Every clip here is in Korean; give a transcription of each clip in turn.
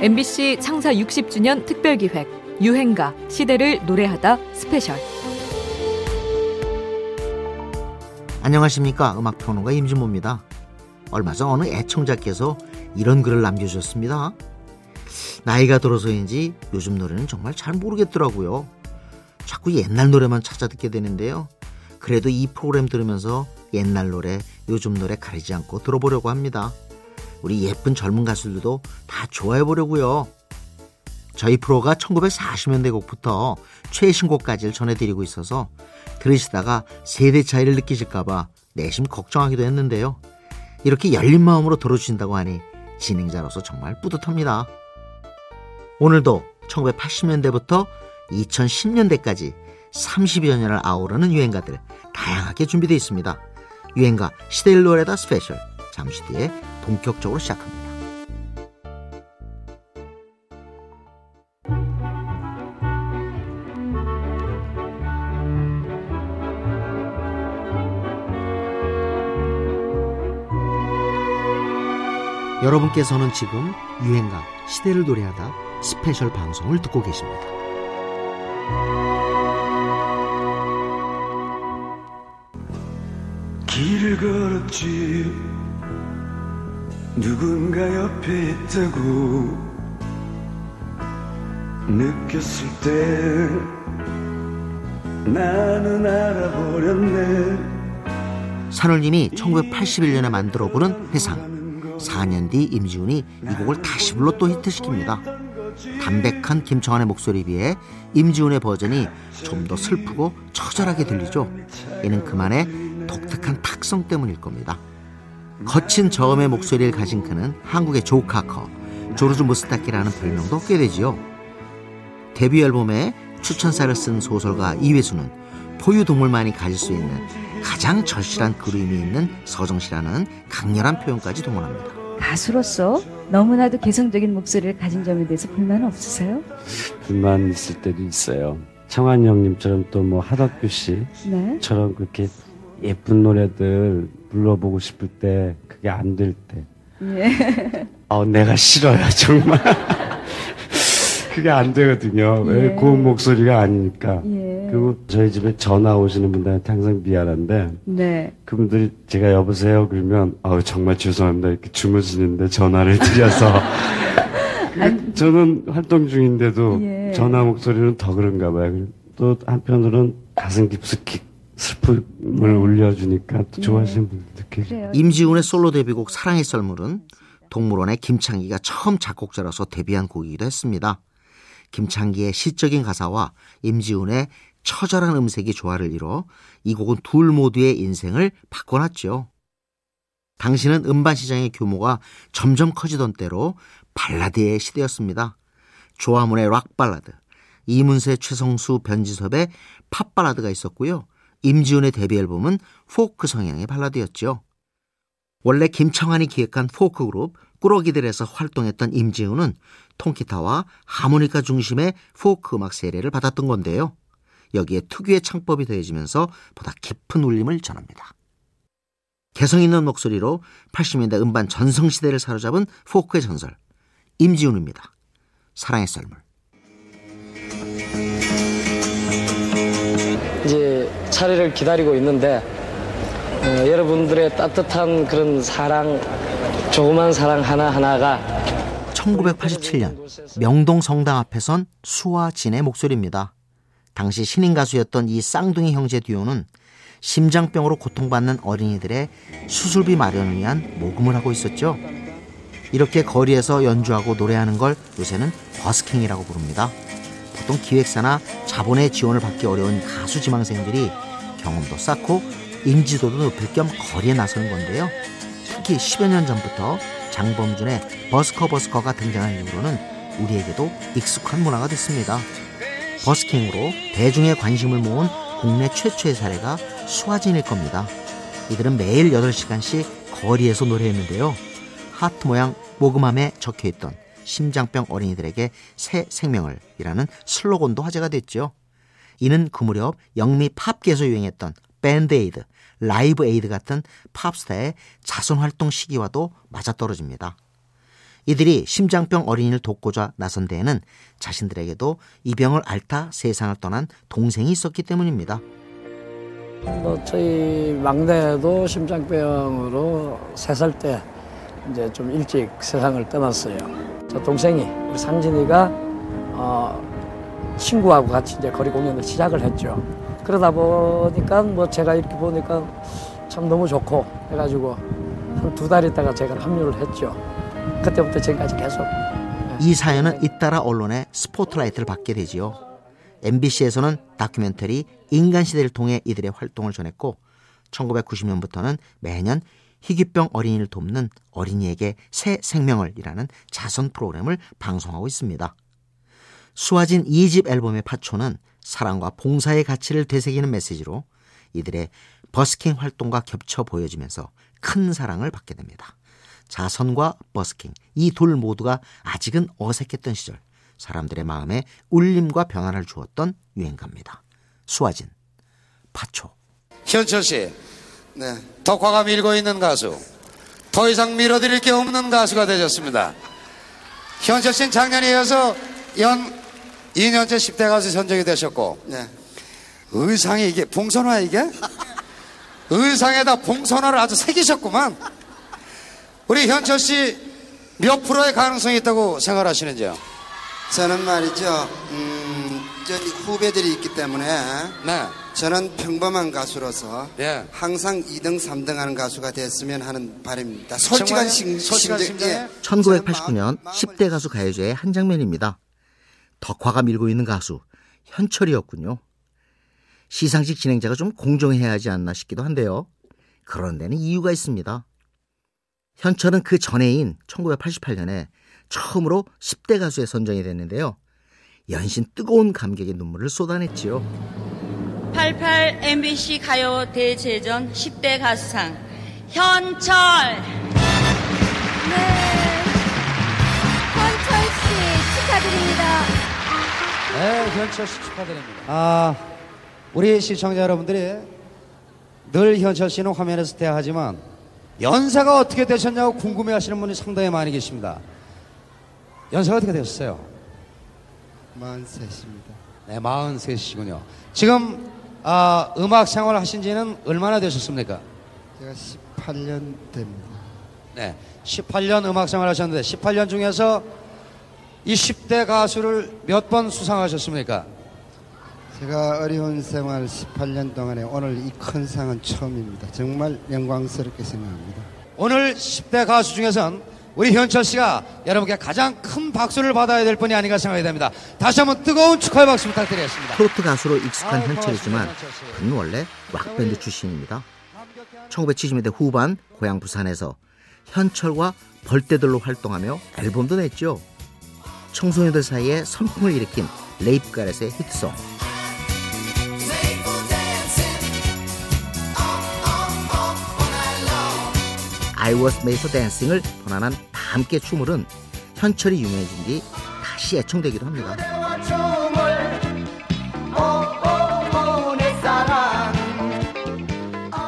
MBC 창사 60주년 특별기획 유행가 시대를 노래하다 스페셜. 안녕하십니까? 음악평론가 임진모입니다. 얼마 전 어느 애청자께서 이런 글을 남겨주셨습니다. 나이가 들어서인지 요즘 노래는 정말 잘 모르겠더라고요. 자꾸 옛날 노래만 찾아 듣게 되는데요. 그래도 이 프로그램 들으면서 옛날 노래 요즘 노래 가리지 않고 들어보려고 합니다 우리 예쁜 젊은 가수들도 다 좋아해 보려고요. 저희 프로가 1940년대 곡부터 최신곡까지를 전해드리고 있어서 들으시다가 세대 차이를 느끼실까봐 내심 걱정하기도 했는데요. 이렇게 열린 마음으로 들어주신다고 하니 진행자로서 정말 뿌듯합니다. 오늘도 1980년대부터 2010년대까지 30여 년을 아우르는 유행가들 다양하게 준비되어 있습니다. 유행가 노래다 스페셜 잠시 뒤에 본격적으로 시작합니다. 여러분께서는 지금 유행가 시대를 노래하다 스페셜 방송을 듣고 계십니다. 길을 걸었지 누군가 옆에 있다고 느꼈을 때 나는 알아버렸네. 산울님이 1981년에 만들어 부른 회상. 4년 뒤 임지훈이 이 곡을 다시 불러 또 히트시킵니다. 담백한 김청환의 목소리에 비해 임지훈의 버전이 좀 더 슬프고 처절하게 들리죠. 이는 그만의 독특한 탁성 때문일 겁니다 거친 저음의 목소리를 가진 그는 한국의 조카커, 조르주 무스타키라는 별명도 얻게 되지요. 데뷔 앨범에 추천사를 쓴 소설가 이회수는 포유동물만이 가질 수 있는 가장 절실한 그림이 있는 서정시라는 강렬한 표현까지 동원합니다. 가수로서 너무나도 개성적인 목소리를 가진 점에 대해서 불만 없으세요? 불만 있을 때도 있어요. 청한 형님처럼 또 뭐 하덕규 씨처럼 네? 그렇게 예쁜 노래들 불러보고 싶을 때 그게 안 될 때. 예. 어, 내가 싫어요, 정말. 그게 안 되거든요. 예. 왜 고운 목소리가 아니니까. 예. 그리고 저희 집에 전화 오시는 분들한테 항상 미안한데. 네. 그분들이 제가 여보세요 그러면 어 정말 죄송합니다 이렇게 주무시는데 전화를 드려서. 저는 활동 중인데도 예. 전화 목소리는 더 그런가 봐요. 또 한편으로는 가슴 깊숙이 슬픔을 네. 울려주니까 또 좋아하시는 네. 분들 느끼죠. 임지훈의 솔로 데뷔곡 사랑의 썰물은 동물원의 김창기가 처음 작곡자로서 데뷔한 곡이기도 했습니다. 김창기의 시적인 가사와 임지훈의 처절한 음색이 조화를 이뤄 이 곡은 둘 모두의 인생을 바꿔놨죠. 당시는 음반 시장의 규모가 점점 커지던 때로 발라드의 시대였습니다. 조하문의 락 발라드, 이문세, 최성수, 변진섭의 팝 발라드가 있었고요. 임지훈의 데뷔 앨범은 포크 성향의 발라드였죠. 원래 김창완이 기획한 포크 그룹 꾸러기들에서 활동했던 임지훈은 통기타와 하모니카 중심의 포크 음악 세례를 받았던 건데요. 여기에 특유의 창법이 더해지면서 보다 깊은 울림을 전합니다. 개성 있는 목소리로 80년대 음반 전성시대를 사로잡은 포크의 전설 임지훈입니다. 사랑의 썰물 이제 차례를 기다리고 있는데 어, 여러분들의 따뜻한 그런 사랑, 조그만 사랑 하나하나가 1987년 명동 성당 앞에 선 수와 진의 목소리입니다. 당시 신인 가수였던 이 쌍둥이 형제 듀오는 심장병으로 고통받는 어린이들의 수술비 마련을 위한 모금을 하고 있었죠. 이렇게 거리에서 연주하고 노래하는 걸 요새는 버스킹이라고 부릅니다. 보통 기획사나 자본의 지원을 받기 어려운 가수 지망생들이 경험도 쌓고 인지도도 높일 겸 거리에 나서는 건데요. 특히 10여 년 전부터 장범준의 버스커 버스커가 등장한 이후로는 우리에게도 익숙한 문화가 됐습니다. 버스킹으로 대중의 관심을 모은 국내 최초의 사례가 수와진일 겁니다. 이들은 매일 8시간씩 거리에서 노래했는데요. 하트 모양 모금함에 적혀있던 심장병 어린이들에게 새 생명을 이라는 슬로건도 화제가 됐죠. 이는 그 무렵 영미 팝계에서 유행했던 밴드에이드, 라이브 에이드 같은 팝스타의 자선 활동 시기와도 맞아떨어집니다. 이들이 심장병 어린이를 돕고자 나선 데에는 자신들에게도 이 병을 앓다 세상을 떠난 동생이 있었기 때문입니다. 뭐 저희 막내도 심장병으로 세 살 때 이제 좀 일찍 세상을 떠났어요. 저 동생이 우리 상진이가 어, 친구하고 같이 이제 거리 공연을 시작을 했죠. 그러다 보니까 뭐 제가 이렇게 보니까 참 너무 좋고 해가지고 한 두 달 있다가 제가 합류를 했죠. 그때부터 지금까지 계속. 이 사연은 잇따라 언론에 스포트라이트를 받게 되지요. MBC에서는 다큐멘터리 인간시대를 통해 이들의 활동을 전했고 1990년부터는 매년 희귀병 어린이를 돕는 어린이에게 새 생명을 이라는 자선 프로그램을 방송하고 있습니다. 수아진 2집 앨범의 파초는 사랑과 봉사의 가치를 되새기는 메시지로 이들의 버스킹 활동과 겹쳐 보여지면서 큰 사랑을 받게 됩니다. 자선과 버스킹 이 둘 모두가 아직은 어색했던 시절 사람들의 마음에 울림과 변화를 주었던 유행가입니다. 수아진 파초 현철 씨, 네. 덕화가 밀고 있는 가수, 더 이상 밀어드릴 게 없는 가수가 되셨습니다. 현철 씨는 작년에 이어서 연 2년째 10대 가수 선정이 되셨고, 네. 의상이 이게 봉선화 이게? 의상에다 봉선화를 아주 새기셨구만. 우리 현철 씨 몇 프로의 가능성이 있다고 생각하시는지요? 저는 말이죠, 음, 저 후배들이 있기 때문에 네. 저는 평범한 가수로서 예. 항상 2등, 3등 하는 가수가 됐으면 하는 바람입니다. 솔직한? 심, 심정, 심정에? 예. 1989년 10대 가수 가요제의 한 장면입니다. 덕화가 밀고 있는 가수 현철이었군요. 시상식 진행자가 좀 공정해야 하지 않나 싶기도 한데요. 그런 데는 이유가 있습니다. 현철은 그 전해인 1988년에 처음으로 10대 가수에 선정이 됐는데요. 연신 뜨거운 감격의 눈물을 쏟아냈지요. 88 MBC 가요 대제전 10대 가수상 현철 네. 현철 씨 축하드립니다. 네, 현철 씨 축하드립니다. 아, 우리 시청자 여러분들이 늘 현철 씨는 화면에서 대하지만 연세가 어떻게 되셨냐고 궁금해 하시는 분이 상당히 많이 계십니다. 연세가 어떻게 되셨어요? 43입니다. 네, 43이시군요. 지금 아, 음악 생활 하신 지는 얼마나 되셨습니까? 제가 18년 됩니다. 네, 18년 음악 생활 하셨는데 18년 중에서 이 10대 가수를 몇 번 수상하셨습니까? 제가 어려운 생활 18년 동안에 오늘 이 큰 상은 처음입니다. 정말 영광스럽게 생각합니다. 오늘 10대 가수 중에선 우리 현철 씨가 여러분께 가장 큰 박수를 받아야 될 분이 아닌가 생각이 됩니다. 다시 한번 뜨거운 축하의 박수 부탁드리겠습니다. 트로트 가수로 익숙한 아유, 현철이지만. 그는 원래 락밴드 출신입니다. 1970년대 후반 고향 부산에서 현철과 벌떼들로 활동하며 앨범도 냈죠. 청소년들 사이에 선풍을 일으킨 레이프 가렛의 히트송 I was made for dancing을 번안한 다 함께 춤을은 현철이 유명해진 뒤 다시 애청되기도 합니다.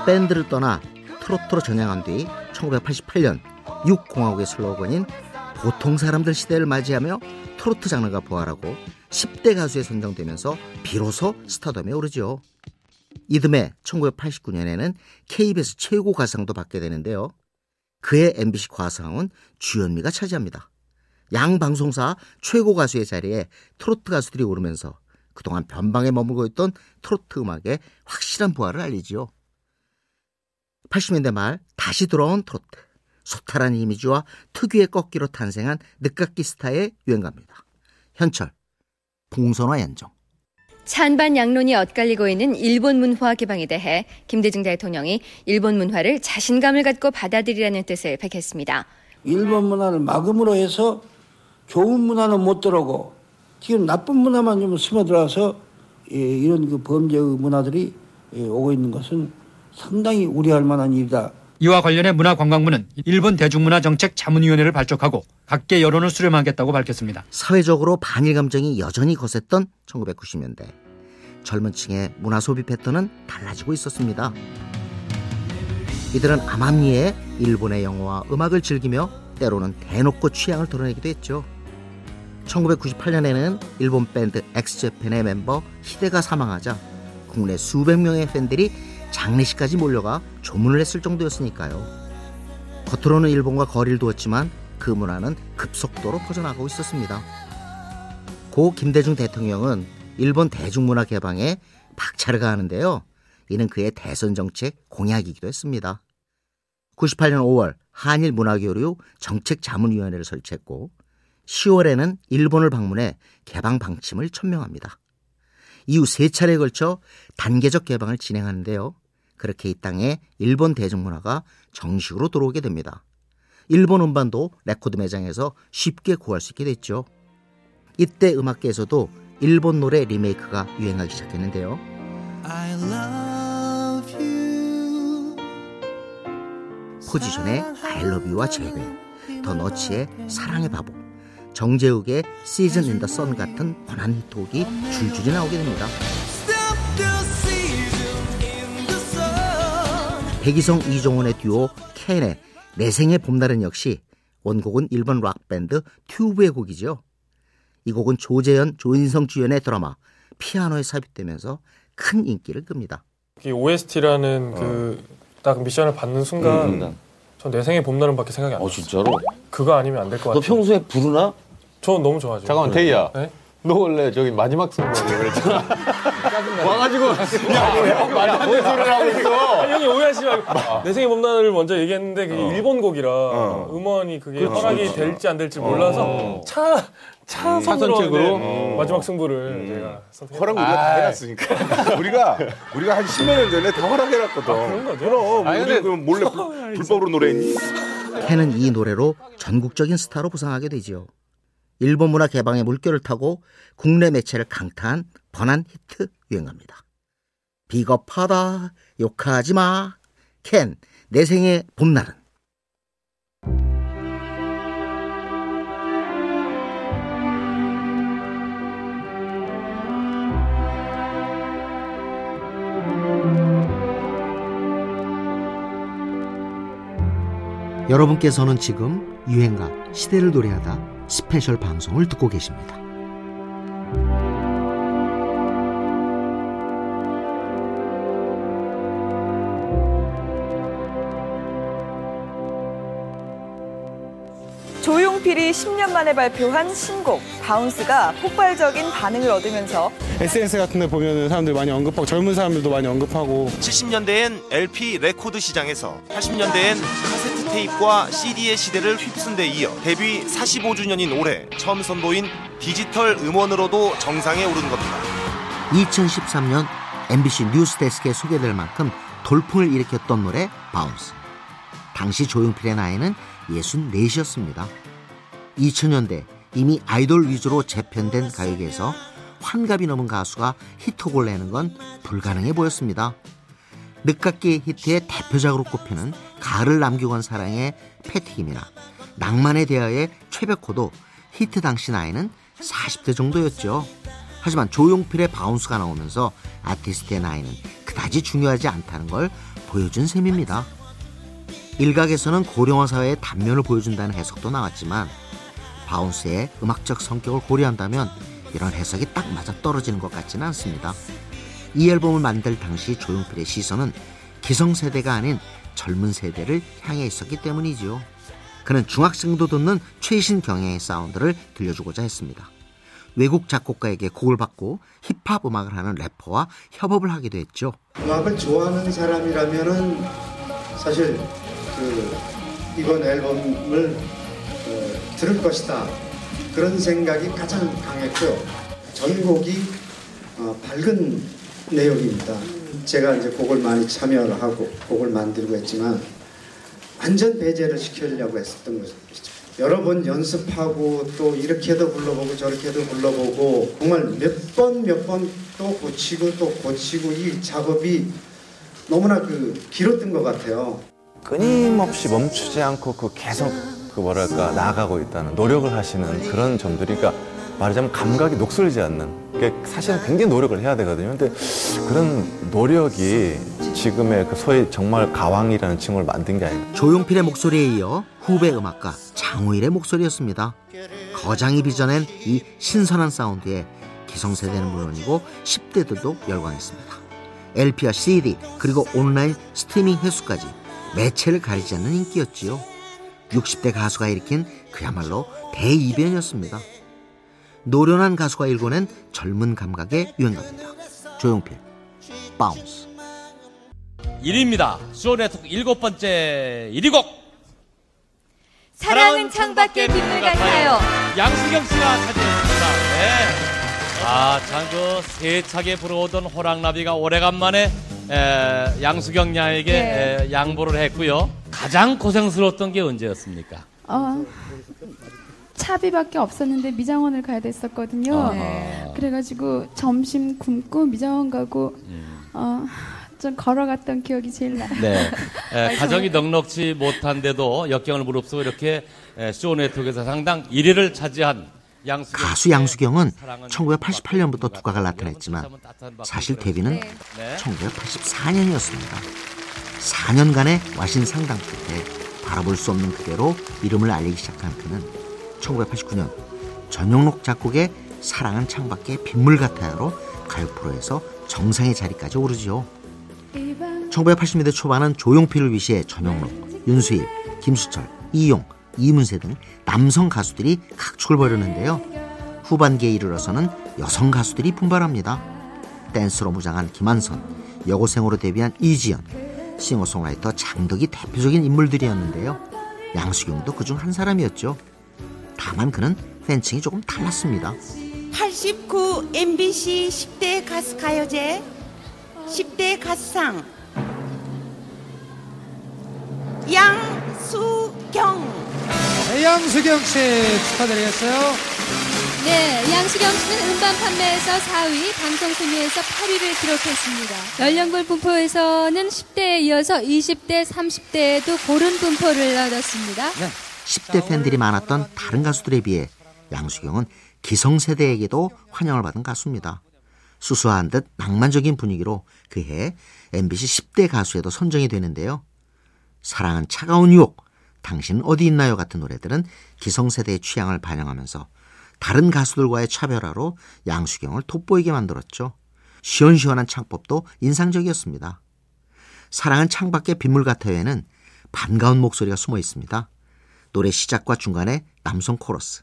밴드를 떠나 트로트로 전향한 뒤 1988년 6공화국의 슬로건인 보통 사람들 시대를 맞이하며 트로트 장르가 부활하고 10대 가수에 선정되면서 비로소 스타덤에 오르죠. 이듬해 1989년에는 KBS 최고 가수상도 받게 되는데요. 그해 MBC 가수상은 주현미가 차지합니다. 양 방송사 최고 가수의 자리에 트로트 가수들이 오르면서 그동안 변방에 머물고 있던 트로트 음악에 확실한 부활을 알리지요. 80년대 말 다시 돌아온 트로트. 소탈한 이미지와 특유의 꺾기로 탄생한 늦깎이 스타의 유행가입니다. 현철, 봉선화 연정. 찬반 양론이 엇갈리고 있는 일본 문화 개방에 대해 김대중 대통령이 일본 문화를 자신감을 갖고 받아들이라는 뜻을 밝혔습니다. 일본 문화를 막음으로 해서 좋은 문화는 못 들어오고 지금 나쁜 문화만 좀 스며들어서 예, 이런 그 범죄의 문화들이 예, 오고 있는 것은 상당히 우려할 만한 일이다. 이와 관련해 문화관광부는 일본 대중문화정책 자문위원회를 발족하고 각계 여론을 수렴하겠다고 밝혔습니다. 사회적으로 반일 감정이 여전히 거셌던 1990년대. 젊은 층의 문화 소비 패턴은 달라지고 있었습니다. 이들은 암암리에 일본의 영화와 음악을 즐기며 때로는 대놓고 취향을 드러내기도 했죠. 1998년에는 일본 밴드 엑스제팬의 멤버 히데가 사망하자 국내 수백 명의 팬들이 장례식까지 몰려가 조문을 했을 정도였으니까요. 겉으로는 일본과 거리를 두었지만 그 문화는 급속도로 퍼져나가고 있었습니다. 고 김대중 대통령은 일본 대중문화 개방에 박차를 가하는데요. 이는 그의 대선 정책 공약이기도 했습니다. 98년 5월 한일 문화교류 정책 자문위원회를 설치했고 10월에는 일본을 방문해 개방 방침을 천명합니다. 이후 세 차례에 걸쳐 단계적 개방을 진행하는데요. 그렇게 이 땅에 일본 대중문화가 정식으로 들어오게 됩니다. 일본 음반도 레코드 매장에서 쉽게 구할 수 있게 됐죠. 이때 음악계에서도 일본 노래 리메이크가 유행하기 시작했는데요. 포지션의 I love you와 제외, 더 넛츠의 사랑의 바보, 정재욱의 Season in the Sun 같은 번안 히트곡이 줄줄이 나오게 됩니다. 배기성 이종원의 듀오 캔의 내 생의 봄날은 역시 원곡은 일본 락밴드 튜브의 곡이죠. 이 곡은 조재현, 조인성 주연의 드라마 피아노에 삽입되면서 큰 인기를 끕니다. OST라는 그 딱 미션을 받는 순간 음. 전내 생의 봄날은밖에 생각이 안 나. 어 진짜로? 그거 아니면 안 될것 같아. 너 평소에 부르나? 저 너무 좋아하죠. 잠깐만 태희야. 네? 너 원래 저기 마지막 승부하려고 그랬잖아. 와가지고 야, 안 되는 소리를 하고 있어. 형이 오해하지 말고 아. 내 생의 봄날을 먼저 얘기했는데 그게 어. 일본 곡이라 어. 음원이 그게 그렇지, 허락이 그렇지. 될지 안 될지 몰라서 어. 차차 선책으로 음. 마지막 승부를 음. 제가 선택. 허락 우리가 다 해놨으니까. 우리가 우리가 한 10몇 년 전에 다 허락해놨거든. 아, 그런 거죠? 그럼 아니, 우리 그럼 몰래 불, 불법으로 노래했니? 캔은 이 노래로 전국적인 스타로 부상하게 되지요. 일본 문화 개방의 물결을 타고 국내 매체를 강타한 번안 히트 유행합니다. 비겁하다, 욕하지 마, 캔, 내 생의 봄날은. 여러분께서는 지금 유행가 시대를 노래하다 스페셜 방송을 듣고 계십니다. 조용필이 10년 만에 발표한 신곡 Bounce가 폭발적인 반응을 얻으면서 SNS 같은 데 보면 사람들 많이 언급하고 젊은 사람들도 많이 언급하고 70년대엔 LP 레코드 시장에서 80년대엔 카세트 테이프와 CD의 시대를 휩쓴 데 이어 데뷔 45주년인 올해 처음 선보인 디지털 음원으로도 정상에 오른 겁니다. 2013년 MBC 뉴스데스크에 소개될 만큼 돌풍을 일으켰던 노래 Bounce. 당시 조용필의 나이는 64이었습니다. 2000년대 이미 아이돌 위주로 재편된 가요계에서 환갑이 넘은 가수가 히트곡을 내는 건 불가능해 보였습니다. 늦깎이 히트의 대표작으로 꼽히는 가을을 남기고 간 사랑의 패티김이나 낭만에 대하여 최백호도 히트 당시 나이는 40대 정도였죠. 하지만 조용필의 Bounce가 나오면서 아티스트의 나이는 그다지 중요하지 않다는 걸 보여준 셈입니다. 일각에서는 고령화 사회의 단면을 보여준다는 해석도 나왔지만 바운스의 음악적 성격을 고려한다면 이런 해석이 딱 맞아 떨어지는 것 같지는 않습니다. 이 앨범을 만들 당시 조용필의 시선은 기성세대가 아닌 젊은 세대를 향해 있었기 때문이지요. 그는 중학생도 듣는 최신 경향의 사운드를 들려주고자 했습니다. 외국 작곡가에게 곡을 받고 힙합 음악을 하는 래퍼와 협업을 하기도 했죠. 음악을 좋아하는 사람이라면은 사실 그 이번 앨범을 어, 들을 것이다 그런 생각이 가장 강했고요. 전곡이 어, 밝은 내용입니다. 제가 이제 곡을 많이 참여를 하고 곡을 만들고 했지만 완전 배제를 시키려고 했었던 것이죠. 여러 번 연습하고 또 이렇게도 불러보고 저렇게도 불러보고 정말 몇 번 몇 번 또 고치고 또 고치고 이 작업이 너무나 그 길었던 것 같아요. 끊임없이 멈추지 않고 그 계속 그 뭐랄까 나아가고 있다는 노력을 하시는 그런 점들이 그러니까 말하자면 감각이 녹슬지 않는 게 사실은 굉장히 노력을 해야 되거든요. 근데 그런 노력이 지금의 그 소위 정말 가왕이라는 칭호를 만든 게 아니고 조용필의 목소리에 이어 후배 음악가 장우일의 목소리였습니다. 거장이 빚어낸 이 신선한 사운드에 기성세대는 물론이고 10대들도 열광했습니다. LP와 CD 그리고 온라인 스트리밍 횟수까지 매체를 가리지 않는 인기였지요. 60대 가수가 일으킨 그야말로 대이변이었습니다. 노련한 가수가 일궈낸 젊은 감각의 유행가입니다. 조용필, Bounce. 1위입니다. 쇼네트워크 일곱 번째 1위 곡. 사랑은 창밖에 빗물 같아요. 양수경 씨가 차지했습니다. 네. 아, 참 그 세차게 불어오던 호랑나비가 오래간만에 에, 양수경 양에게 네. 에, 양보를 했고요. 가장 고생스러웠던 게 언제였습니까? 어, 차비밖에 없었는데 미장원을 가야 됐었거든요. 아하. 그래가지고 점심 굶고 미장원 가고 음. 어, 좀 걸어갔던 기억이 제일 나요. 네. 에, 가정이 넉넉지 못한데도 역경을 무릅쓰고 이렇게 에, 쇼 네트워크에서 상당 1위를 차지한 양수경 가수 양수경은 1988년부터 두각을 나타냈지만 사실 데뷔는 네. 1984년이었습니다. 4년간의 와신 상담 끝에 바라볼 수 없는 그대로 이름을 알리기 시작한 그는 1989년 전용록 작곡의 사랑은 창밖에 빗물 같아요로 가요 프로에서 정상의 자리까지 오르지요. 1980년대 초반은 조용필을 위시해 전용록, 윤수일, 김수철, 이용, 이문세 등 남성 가수들이 각축을 벌였는데요. 후반기에 이르러서는 여성 가수들이 분발합니다. 댄스로 무장한 김한선, 여고생으로 데뷔한 이지연, 싱어송라이터 장덕이 대표적인 인물들이었는데요. 양수경도 그중 한 사람이었죠. 다만 그는 팬층이 조금 달랐습니다. 89 MBC 10대 가수 가요제 10대 가수상 양수경 네, 양수경 씨 축하드리겠어요. 네, 양수경 씨는 음반 판매에서 4위, 방송 순위에서 8위를 기록했습니다. 연령별 분포에서는 10대에 이어서 20대, 30대에도 고른 분포를 얻었습니다. 10대 팬들이 많았던 다른 가수들에 비해 양수경은 기성세대에게도 환영을 받은 가수입니다. 수수한 듯 낭만적인 분위기로 그해 MBC 10대 가수에도 선정이 되는데요. 사랑은 차가운 유혹, 당신은 어디 있나요 같은 노래들은 기성세대의 취향을 반영하면서 다른 가수들과의 차별화로 양수경을 돋보이게 만들었죠. 시원시원한 창법도 인상적이었습니다. 사랑은 창밖에 빗물 같아요에는 반가운 목소리가 숨어 있습니다. 노래 시작과 중간에 남성 코러스.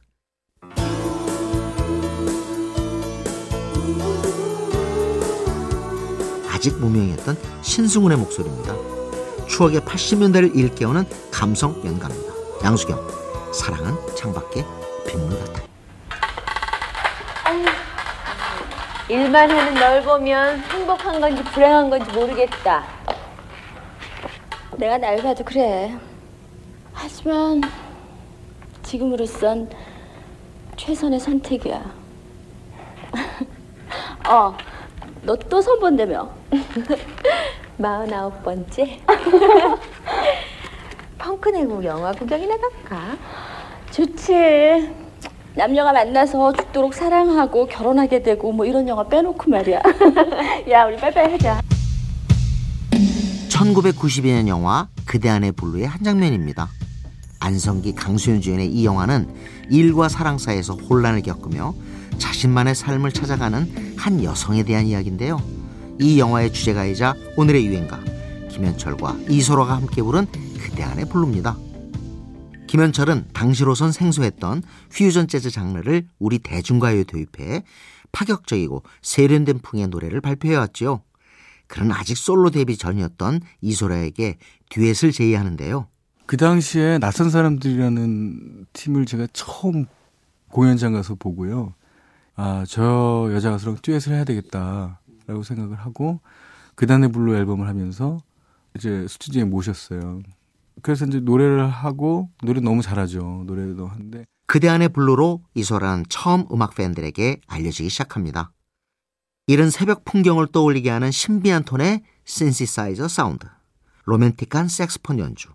아직 무명이었던 신승훈의 목소리입니다. 추억의 80년대를 일깨우는 감성 연가입니다. 양수경, 사랑은 창밖에 빗물 같아. 일만 하는 널 보면 행복한 건지 불행한 건지 모르겠다. 내가 날 봐도 그래. 하지만 지금으로선 최선의 선택이야. 어, 너 또 선본다며? 마흔아홉 번째? 펑크 내고 영화 구경이나 갈까? 좋지. 남녀가 만나서 죽도록 사랑하고 결혼하게 되고 뭐 이런 영화 빼놓고 말이야. 야, 우리 빨리빨리 하자. 1992년 영화 그대 안의 블루의 한 장면입니다. 안성기, 강수현 주연의 이 영화는 일과 사랑 사이에서 혼란을 겪으며 자신만의 삶을 찾아가는 한 여성에 대한 이야기인데요. 이 영화의 주제가이자 오늘의 유행가 김현철과 이소라가 함께 부른 그대 안의 블루입니다. 김현철은 당시로선 생소했던 퓨전 재즈 장르를 우리 대중가요에 도입해 파격적이고 세련된 풍의 노래를 발표해왔지요. 그는 아직 솔로 데뷔 전이었던 이소라에게 듀엣을 제의하는데요. 그 당시에 낯선 사람들이라는 팀을 제가 처음 공연장 가서 보고요. 아, 저 여자 가수랑 듀엣을 해야 되겠다라고 생각을 하고 그대 안의 블루 앨범을 하면서 이제 스튜디오에 모셨어요. 그래서 이제 노래를 하고 노래 너무 잘하죠. 노래도 하는데 그대 안의 블루로 이소라는 처음 음악 팬들에게 알려지기 시작합니다. 이른 새벽 풍경을 떠올리게 하는 신비한 톤의 신시사이저 사운드, 로맨틱한 색스폰 연주,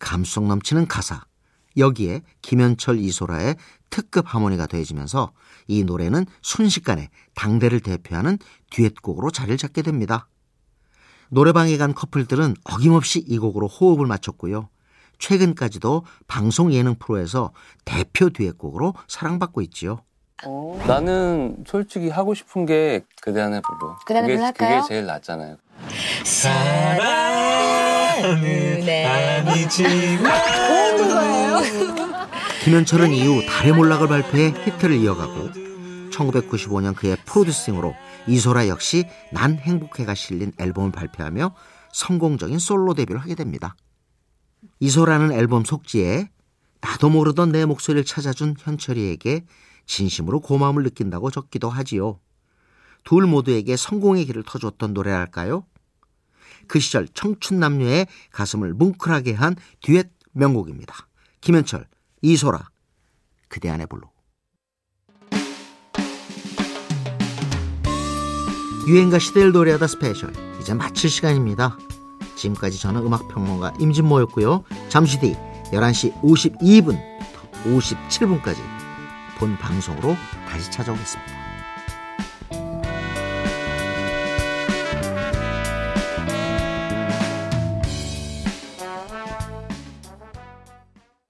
감성 넘치는 가사, 여기에 김현철 이소라의 특급 하모니가 더해지면서 이 노래는 순식간에 당대를 대표하는 듀엣곡으로 자리를 잡게 됩니다. 노래방에 간 커플들은 어김없이 이 곡으로 호흡을 맞췄고요. 최근까지도 방송 예능 프로에서 대표 듀엣곡으로 사랑받고 있지요. 나는 솔직히 하고 싶은 게 그대 안에 불러. 그대 안에 불러 할까요? 그게 제일 낫잖아요. 사랑 은 아니지만 김현철은 이후 달의 몰락을 발표해 히트를 이어가고 1995년 그의 프로듀싱으로 이소라 역시 난 행복해가 실린 앨범을 발표하며 성공적인 솔로 데뷔를 하게 됩니다. 이소라는 앨범 속지에 나도 모르던 내 목소리를 찾아준 현철이에게 진심으로 고마움을 느낀다고 적기도 하지요. 둘 모두에게 성공의 길을 터줬던 노래랄까요? 그 시절 청춘 남녀의 가슴을 뭉클하게 한 듀엣 명곡입니다. 김현철, 이소라, 그대 안에 블루. 유행가 시대를 노래하다 스페셜 이제 마칠 시간입니다. 지금까지 저는 음악평론가 임진모였고요. 잠시 뒤 11시 52분부터 57분까지 본 방송으로 다시 찾아오겠습니다.